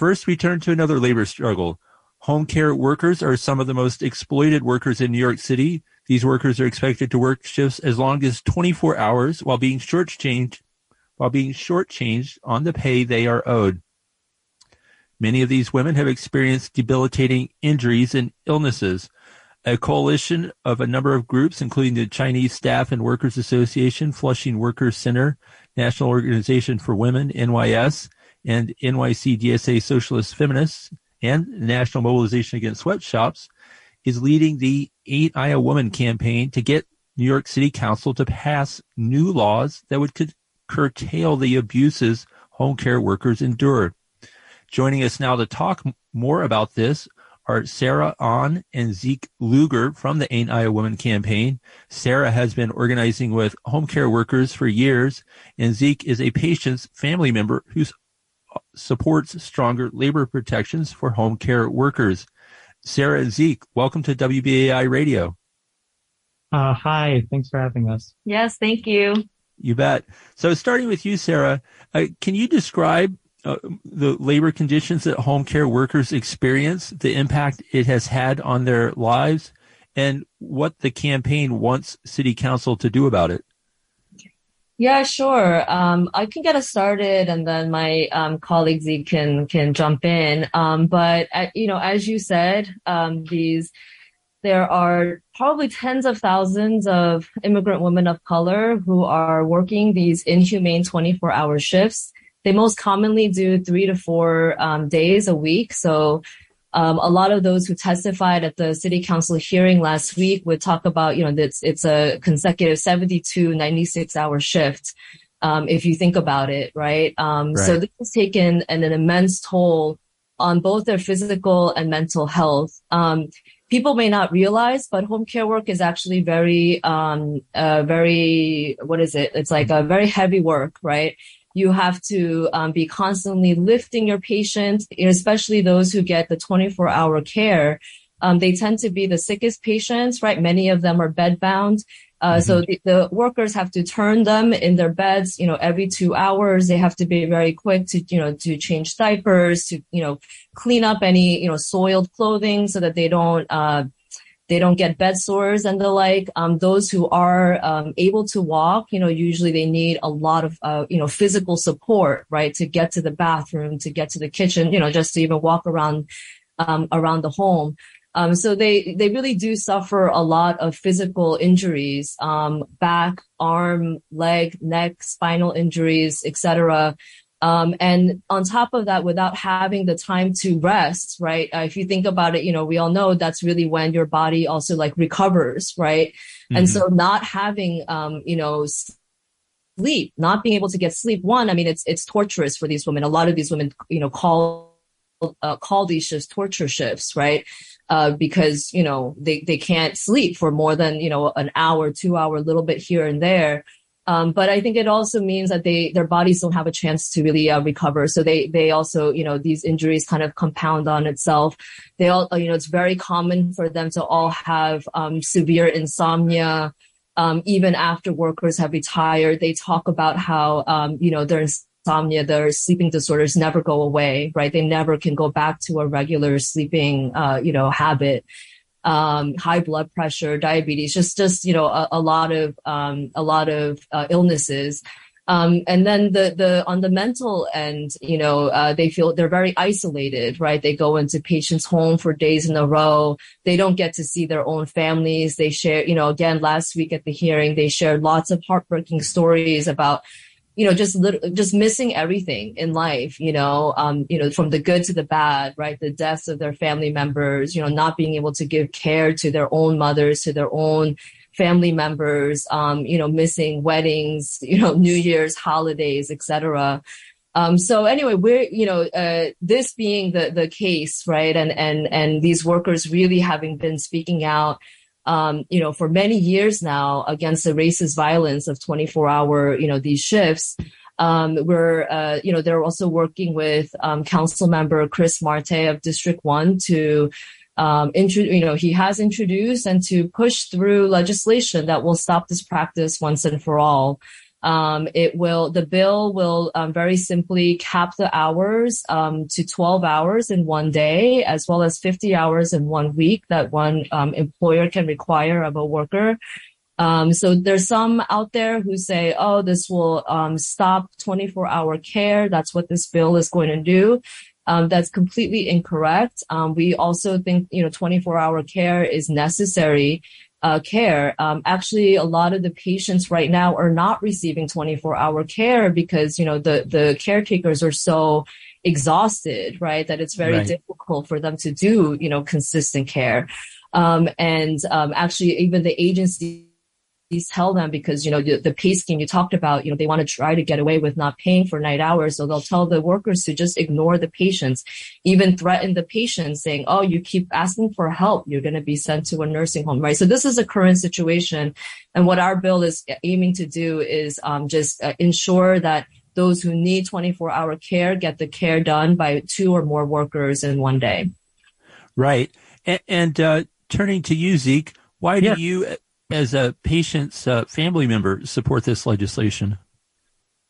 First, we turn to another labor struggle. Home care workers are some of the most exploited workers in New York City. These workers are expected to work shifts as long as 24 hours while being shortchanged, while being shortchanged on the pay they are owed. Many of these women have experienced debilitating injuries and illnesses. A coalition of a number of groups, including the Chinese Staff and Workers Association, Flushing Workers Center, National Organization for Women, NYS, and NYC DSA Socialist Feminists, and National Mobilization Against Sweatshops, is leading the Ain't I a Woman campaign to get New York City Council to pass new laws that would curtail the abuses home care workers endure. Joining us now to talk more about this are Sarah Ahn and Zeke Luger from the Ain't I a Woman campaign. Sarah has been organizing with home care workers for years, and Zeke is a patient's family member who supports stronger labor protections for home care workers. Sarah and Zeke, welcome to WBAI Radio. Uh, hi, thanks for having us. Yes, thank you. You bet. So, starting with you, Sarah, uh, can you describe uh, the labor conditions that home care workers experience, the impact it has had on their lives, and what the campaign wants City Council to do about it? Yeah, sure. Um, I can get us started, and then my um, colleague Zeke can can jump in. Um, but uh, you know, as you said, um, these there are probably tens of thousands of immigrant women of color who are working these inhumane 24 hour shifts. They most commonly do three to four um, days a week. So um, a lot of those who testified at the city council hearing last week would talk about, you know, it's, it's a consecutive 72, 96 hour shift. Um, if you think about it, right? Um, right. so this has taken an, an, immense toll on both their physical and mental health. Um, people may not realize, but home care work is actually very, um, uh, very, what is it? It's like a very heavy work, right? You have to um, be constantly lifting your patient, especially those who get the 24 hour care. Um, they tend to be the sickest patients, right? Many of them are bedbound. Uh, mm-hmm. so the, the, workers have to turn them in their beds, you know, every two hours. They have to be very quick to, you know, to change diapers, to, you know, clean up any, you know, soiled clothing so that they don't, uh, they don't get bed sores and the like. Um, those who are um, able to walk, you know, usually they need a lot of, uh, you know, physical support, right, to get to the bathroom, to get to the kitchen, you know, just to even walk around um, around the home. Um, so they they really do suffer a lot of physical injuries, um, back, arm, leg, neck, spinal injuries, etc. Um, and on top of that, without having the time to rest, right? Uh, if you think about it, you know, we all know that's really when your body also like recovers, right? Mm-hmm. And so not having, um, you know, sleep, not being able to get sleep, one, I mean, it's, it's torturous for these women. A lot of these women, you know, call, uh, call these shifts torture shifts, right? Uh, because, you know, they, they can't sleep for more than, you know, an hour, two hour, a little bit here and there. Um, but I think it also means that they their bodies don't have a chance to really uh, recover. So they they also you know these injuries kind of compound on itself. They all you know it's very common for them to all have um, severe insomnia. Um, even after workers have retired, they talk about how um, you know their insomnia, their sleeping disorders never go away. Right? They never can go back to a regular sleeping uh, you know habit um, high blood pressure, diabetes, just just you know a, a lot of um, a lot of uh, illnesses. Um, and then the the on the mental end, you know, uh, they feel they're very isolated, right? They go into patients' home for days in a row. They don't get to see their own families. They share, you know, again last week at the hearing, they shared lots of heartbreaking stories about you know, just little, just missing everything in life, you know, um, you know, from the good to the bad, right? The deaths of their family members, you know, not being able to give care to their own mothers, to their own family members, um, you know, missing weddings, you know, New Year's holidays, etc. Um, so anyway, we're, you know, uh, this being the, the case, right? And, and, and these workers really having been speaking out, um, you know, for many years now against the racist violence of 24 hour, you know, these shifts. Um, we're, uh, you know, they're also working with um, Council Member Chris Marte of District One to, um, intro- you know, he has introduced and to push through legislation that will stop this practice once and for all. Um, it will, the bill will um, very simply cap the hours um, to 12 hours in one day, as well as 50 hours in one week that one um, employer can require of a worker. Um, so there's some out there who say, oh, this will um, stop 24 hour care. That's what this bill is going to do. that's completely incorrect. we also think, you know, 24 hour care is necessary uh, care. Um, actually, a lot of the patients right now are not receiving 24 hour care because, you know, the, the caretakers are so exhausted, right? That it's very right. difficult for them to do, you know, consistent care. Um, and, um, actually even the agency tell them because you know the, the pay scheme you talked about you know they want to try to get away with not paying for night hours. So they'll tell the workers to just ignore the patients even threaten the patients saying oh you keep asking for help. You're going to be sent to a nursing home right? So this is a current situation. And what our bill is aiming to do is um, just uh, ensure that those who need 24 hour care get the care done by two or more workers in one day. Right. And, and uh, turning to you zeke why yeah. do you as a patient's uh, family member support this legislation?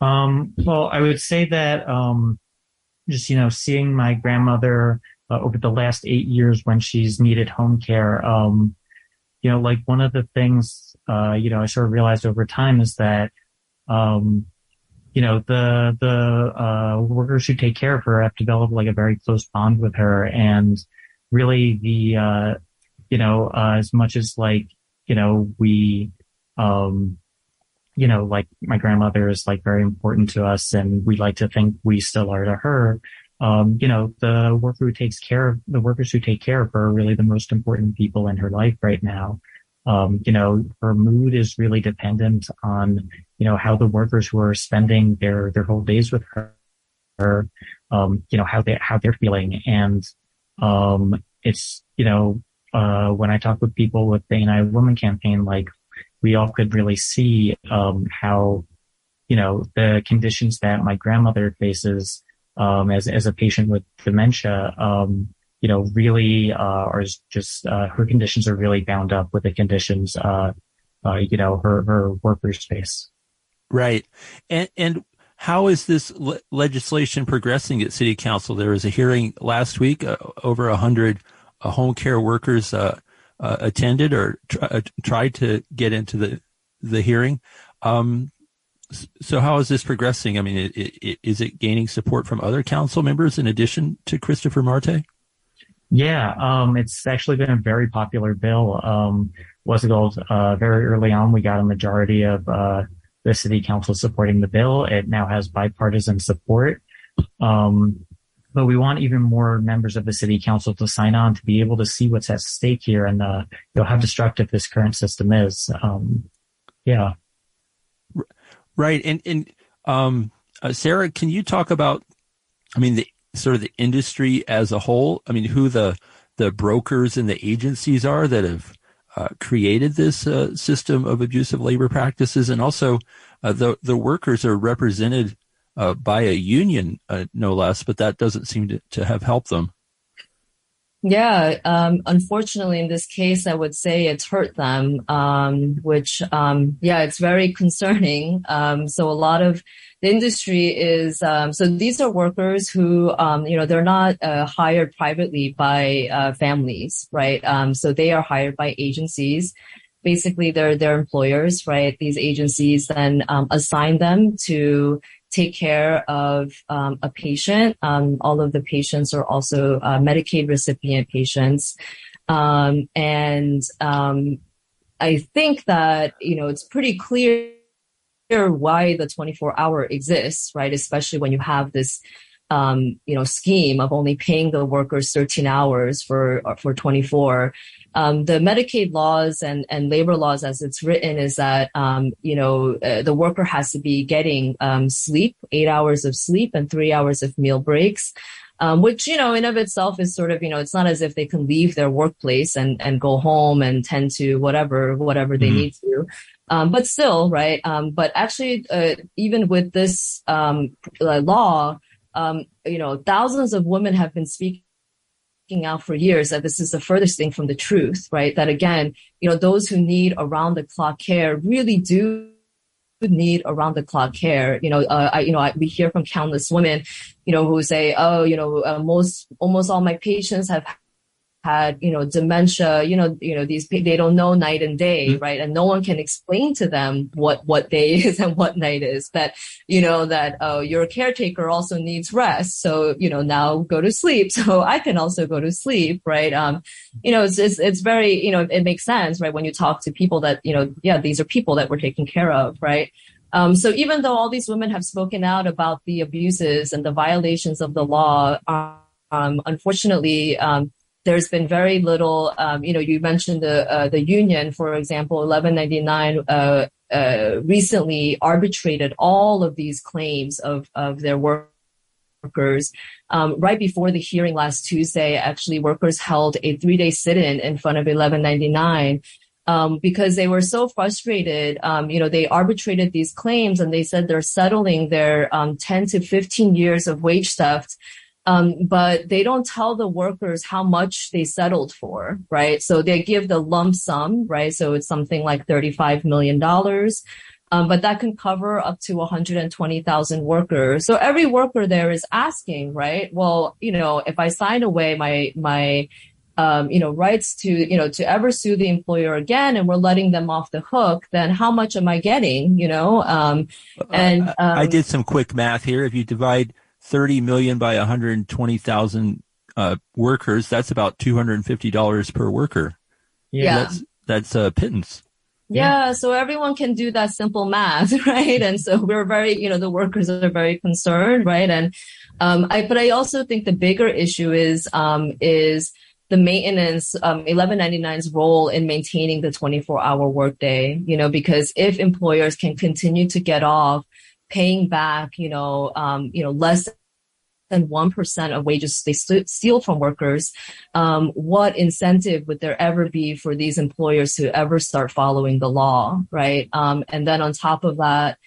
Um, well, I would say that um, just you know seeing my grandmother uh, over the last eight years when she's needed home care, um, you know, like one of the things uh, you know I sort of realized over time is that um, you know the the uh, workers who take care of her have developed like a very close bond with her, and really the uh, you know uh, as much as like you know, we, um, you know, like my grandmother is like very important to us and we like to think we still are to her. Um, you know, the worker who takes care of the workers who take care of her are really the most important people in her life right now. Um, you know, her mood is really dependent on, you know, how the workers who are spending their, their whole days with her, um, you know, how they, how they're feeling. And, um, it's, you know, uh, when I talk with people with the Ain't I a Woman campaign, like we all could really see um, how, you know, the conditions that my grandmother faces um, as as a patient with dementia, um, you know, really uh, are just uh, her conditions are really bound up with the conditions, uh, uh, you know, her her workers face. Right, and and how is this le- legislation progressing at City Council? There was a hearing last week, uh, over a hundred uh, home care workers uh, uh, attended or tr- tried to get into the the hearing. Um, so how is this progressing? I mean, it, it, is it gaining support from other council members in addition to Christopher Marte? Yeah, um, it's actually been a very popular bill. Um, called? Uh, very early on, we got a majority of uh, the city council supporting the bill. It now has bipartisan support. Um, but we want even more members of the city council to sign on to be able to see what's at stake here and uh, you know how destructive this current system is. Um, yeah, right. And and um, uh, Sarah, can you talk about? I mean, the sort of the industry as a whole. I mean, who the the brokers and the agencies are that have uh, created this uh, system of abusive labor practices, and also uh, the the workers are represented uh, by a union, uh, no less, but that doesn't seem to, to have helped them. Yeah, um, unfortunately, in this case, I would say it's hurt them, um, which, um, yeah, it's very concerning. Um, so a lot of the industry is, um, so these are workers who, um, you know, they're not uh, hired privately by uh, families, right? so they are hired by agencies. Basically, they're their employers, right? These agencies then assign them to take care of um, a patient. Um, all of the patients are also uh, Medicaid recipient patients. Um, and um, I think that, you know, it's pretty clear why the 24 hour exists, right? Especially when you have this um, you know, scheme of only paying the workers 13 hours for for 24. Um, the Medicaid laws and, and labor laws, as it's written, is that um, you know uh, the worker has to be getting um, sleep, eight hours of sleep, and three hours of meal breaks. Um, which you know in of itself is sort of you know it's not as if they can leave their workplace and and go home and tend to whatever whatever they mm-hmm. need to um, but still right um, but actually uh, even with this um, uh, law um, you know, thousands of women have been speaking out for years that this is the furthest thing from the truth, right? That again, you know, those who need around the clock care really do need around the clock care. You know, uh, I, you know, I, we hear from countless women, you know, who say, oh, you know, uh, most, almost all my patients have had, you know, dementia, you know, you know, these, they don't know night and day, mm-hmm. right? And no one can explain to them what, what day is and what night is that, you know, that, oh, your caretaker also needs rest. So, you know, now go to sleep. So I can also go to sleep, right? Um, you know, it's, it's, it's very, you know, it makes sense, right? When you talk to people that, you know, yeah, these are people that we're taking care of, right? Um, so even though all these women have spoken out about the abuses and the violations of the law, um, unfortunately, um, there's been very little. Um, you know, you mentioned the uh, the union, for example, 1199 uh, uh, recently arbitrated all of these claims of of their workers. Um, right before the hearing last Tuesday, actually, workers held a three day sit in in front of 1199. Um, because they were so frustrated. Um, you know, they arbitrated these claims and they said they're settling their um, 10 to 15 years of wage theft um, but they don't tell the workers how much they settled for, right? So they give the lump sum, right? So it's something like $35 million. Um, but that can cover up to 120,000 workers. So every worker there is asking, right? Well, you know, if I sign away my, my, um, you know, rights to, you know, to ever sue the employer again and we're letting them off the hook, then how much am I getting, you know? Um, and, um, I did some quick math here. If you divide 30 million by 120,000 uh, workers, that's about $250 per worker. Yeah. That's, that's a pittance. Yeah, so everyone can do that simple math, right? And so we're very, you know, the workers are very concerned, right? And, um, I, but I also think the bigger issue is, um, is the maintenance, um, 1199's role in maintaining the 24 hour workday, you know, because if employers can continue to get off paying back, you know, um, you know, less than 1% of wages they steal from workers, um, what incentive would there ever be for these employers to ever start following the law, right? Um, and then on top of that,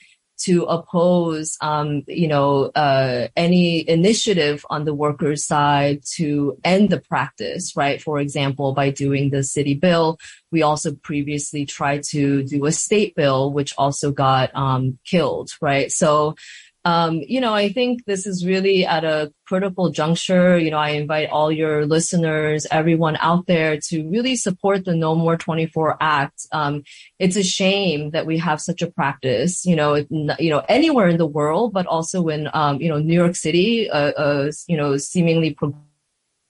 to oppose, um, you know, uh, any initiative on the workers' side to end the practice, right? For example, by doing the city bill, we also previously tried to do a state bill, which also got um, killed, right? So um, you know, I think this is really at a critical juncture. You know, I invite all your listeners, everyone out there to really support the No More 24 Act. Um, it's a shame that we have such a practice, you know, you know, anywhere in the world, but also in, um, you know, New York City, a, a you know, seemingly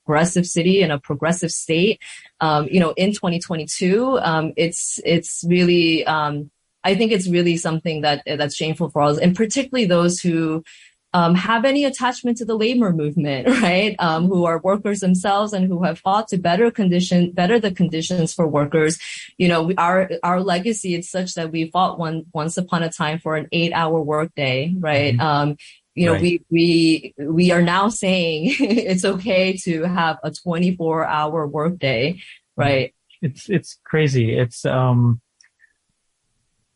progressive city in a progressive state. Um, you know, in 2022, um, it's, it's really, um, I think it's really something that that's shameful for us, and particularly those who um, have any attachment to the labor movement, right? Um, who are workers themselves and who have fought to better condition, better the conditions for workers. You know, our our legacy is such that we fought one once upon a time for an eight hour workday, right? Mm-hmm. Um, you know, right. we we we are now saying it's okay to have a 24 hour workday, right? It's it's crazy. It's um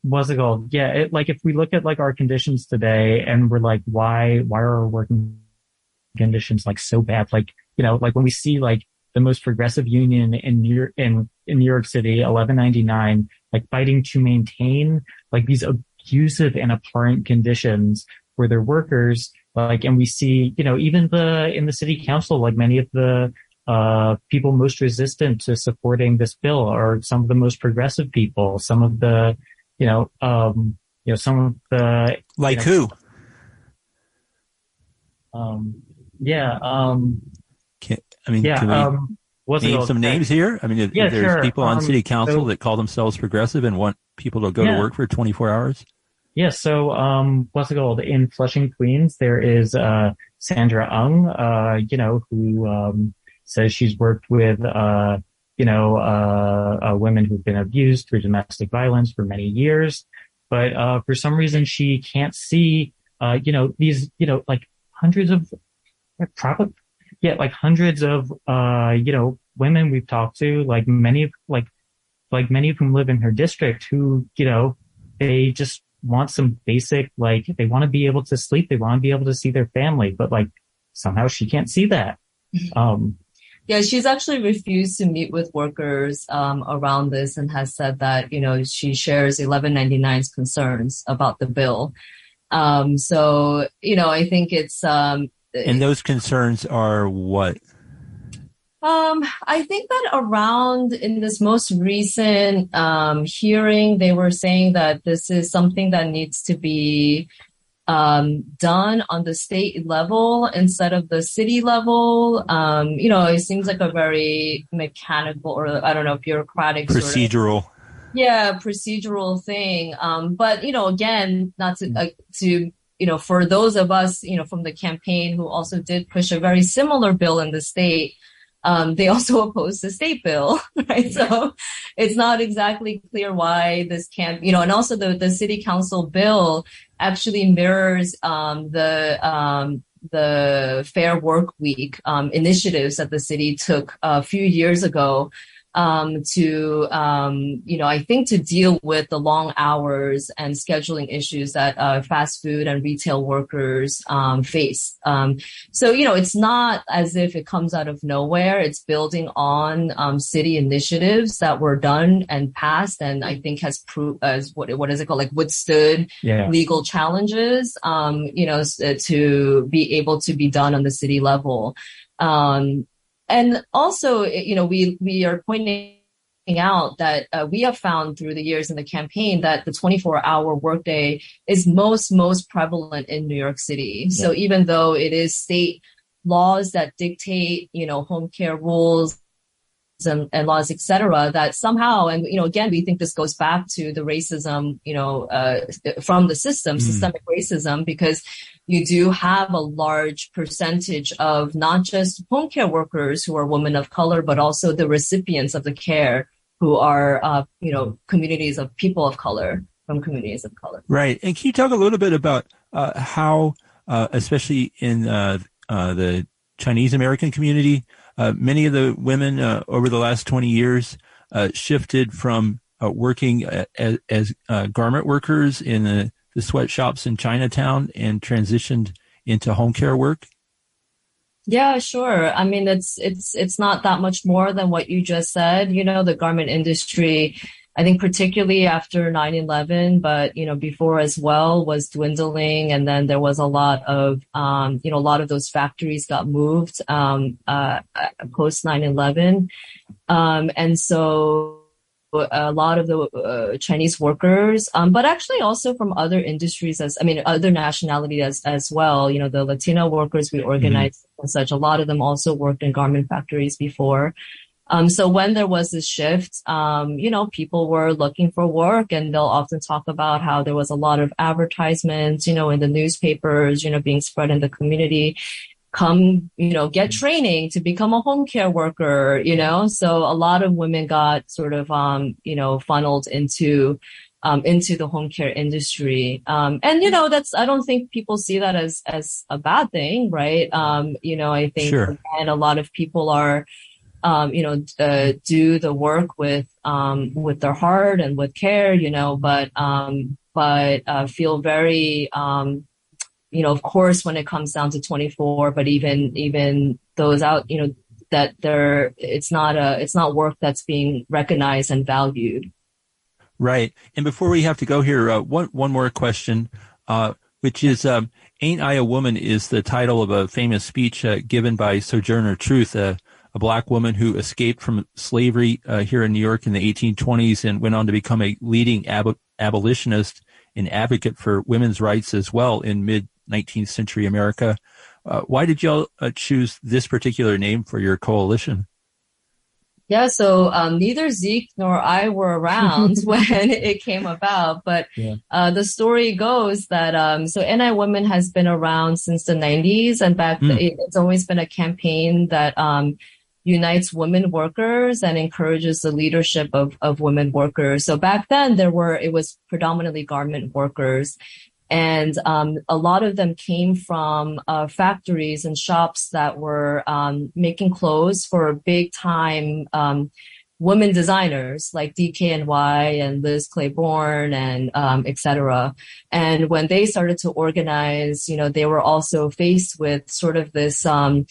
what's it called? Yeah, it, like if we look at like our conditions today and we're like, why, why are our working conditions like so bad? Like, you know, like when we see like the most progressive union in New York, in, in New York City, 1199, like fighting to maintain like these abusive and abhorrent conditions for their workers. Like, and we see, you know, even the, in the city council, like many of the, uh, people most resistant to supporting this bill are some of the most progressive people, some of the, you know, um, you know, some of the like you know, who? Um, yeah. Um, can, I mean, yeah. Can um, name some names here? I mean, yeah, there's sure. people on um, city council so, that call themselves progressive and want people to go yeah. to work for 24 hours. Yeah. So, um, what's it called? In Flushing, Queens, there is, uh, Sandra Ung, uh, you know, who, um, says she's worked with, uh, you know, uh, uh, women who've been abused through domestic violence for many years. But, uh, for some reason she can't see, uh, you know, these, you know, like hundreds of, probably, yeah, like hundreds of, uh, you know, women we've talked to, like many of, like, like many of whom live in her district who, you know, they just want some basic, like, they want to be able to sleep. They want to be able to see their family, but like somehow she can't see that. Um, Yeah, she's actually refused to meet with workers um, around this and has said that you know she shares 1199's concerns about the bill. Um, so you know, I think it's um, and those concerns are what? Um, I think that around in this most recent um, hearing, they were saying that this is something that needs to be um, done on the state level instead of the city level. Um, you know, it seems like a very mechanical or I don't know, bureaucratic procedural. Sort of, yeah, procedural thing. Um, but you know, again, not to uh, to you know, for those of us, you know, from the campaign who also did push a very similar bill in the state, um, they also opposed the state bill, right? So it's not exactly clear why this can't, you know, and also the, the city council bill actually mirrors um, the um, the Fair Work Week um, initiatives that the city took a few years ago um, to, um, you know, I think to deal with the long hours and scheduling issues that uh, fast food and retail workers um, face. Um, so, you know, it's not as if it comes out of nowhere. It's building on um, city initiatives that were done and passed, and I think has proved as what what is it called, like withstood yeah. legal challenges. Um, you know, to be able to be done on the city level. Um, and also, you know, we, we are pointing out that uh, we have found through the years in the campaign that the 24 hour workday is most, most prevalent in New York City. Yeah. So even though it is state laws that dictate, you know, home care rules, and, and laws, etc., that somehow, and you know, again, we think this goes back to the racism, you know, uh, from the system, mm. systemic racism, because you do have a large percentage of not just home care workers who are women of color, but also the recipients of the care who are, uh, you know, communities of people of color from communities of color. Right. And can you talk a little bit about uh, how, uh, especially in uh, uh, the Chinese American community, uh, many of the women uh, over the last 20 years uh, shifted from uh, working as, as uh, garment workers in the, the sweatshops in Chinatown and transitioned into home care work? Yeah, sure. I mean, it's it's it's not that much more than what you just said. You know, the garment industry I think particularly after 9-11, but, you know, before as well was dwindling. And then there was a lot of, um, you know, a lot of those factories got moved, um, uh, post 9-11. Um, and so a lot of the uh, Chinese workers, um, but actually also from other industries as, I mean, other nationalities as, as well. You know, the Latino workers we organized mm-hmm. and such, a lot of them also worked in garment factories before. Um, so when there was this shift, um, you know, people were looking for work and they'll often talk about how there was a lot of advertisements, you know, in the newspapers, you know, being spread in the community. Come, you know, get training to become a home care worker, you know? So a lot of women got sort of, um, you know, funneled into, um, into the home care industry. Um, and you know, that's, I don't think people see that as, as a bad thing, right? Um, you know, I think sure. again, a lot of people are, um, you know, uh, do the work with, um, with their heart and with care, you know, but, um, but, uh, feel very, um, you know, of course, when it comes down to 24, but even, even those out, you know, that they're, it's not a, it's not work that's being recognized and valued. Right. And before we have to go here, uh, one, one more question, uh, which is, um, Ain't I a Woman is the title of a famous speech uh, given by Sojourner Truth, uh, a black woman who escaped from slavery uh, here in New York in the 1820s and went on to become a leading ab- abolitionist and advocate for women's rights as well in mid 19th century America. Uh, why did y'all uh, choose this particular name for your coalition? Yeah, so um, neither Zeke nor I were around when it came about, but yeah. uh, the story goes that um, so NI Women has been around since the 90s, and back mm. it's always been a campaign that um, unites women workers and encourages the leadership of, of women workers. So back then there were, it was predominantly garment workers. And um, a lot of them came from uh, factories and shops that were um, making clothes for big time um, women designers like DKNY and Y and Liz Claiborne and um, etc. And when they started to organize, you know, they were also faced with sort of this um,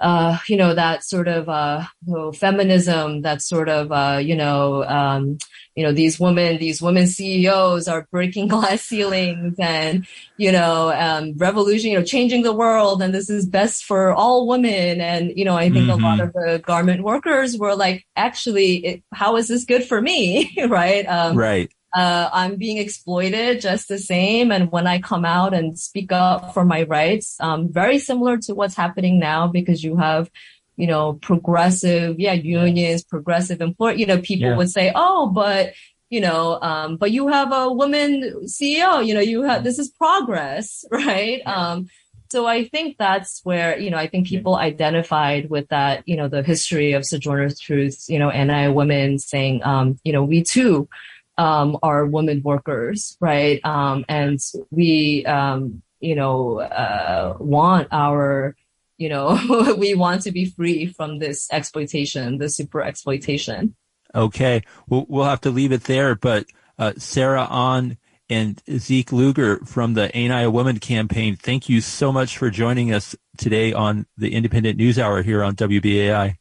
uh, you know, that sort of, uh, know, feminism, that sort of, uh, you know, um, you know, these women, these women CEOs are breaking glass ceilings and, you know, um, revolution, you know, changing the world. And this is best for all women. And, you know, I think mm-hmm. a lot of the garment workers were like, actually, it, how is this good for me? right. Um, right uh, I'm being exploited just the same. And when I come out and speak up for my rights, um, very similar to what's happening now because you have, you know, progressive, yeah, unions, progressive employer, you know, people yeah. would say, oh, but, you know, um, but you have a woman CEO, you know, you have, this is progress, right? Um, so I think that's where, you know, I think people identified with that, you know, the history of Sojourner Truth, you know, anti women saying, um, you know, we too, um, are women workers, right? Um, and we, um, you know, uh, want our, you know, we want to be free from this exploitation, the super exploitation. Okay, we'll, we'll have to leave it there. But uh, Sarah Ahn and Zeke Luger from the Ain't I a Woman campaign, thank you so much for joining us today on the Independent News Hour here on WBAI.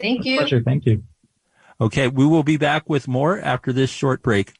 Thank you. Pleasure. Thank you. Okay, we will be back with more after this short break.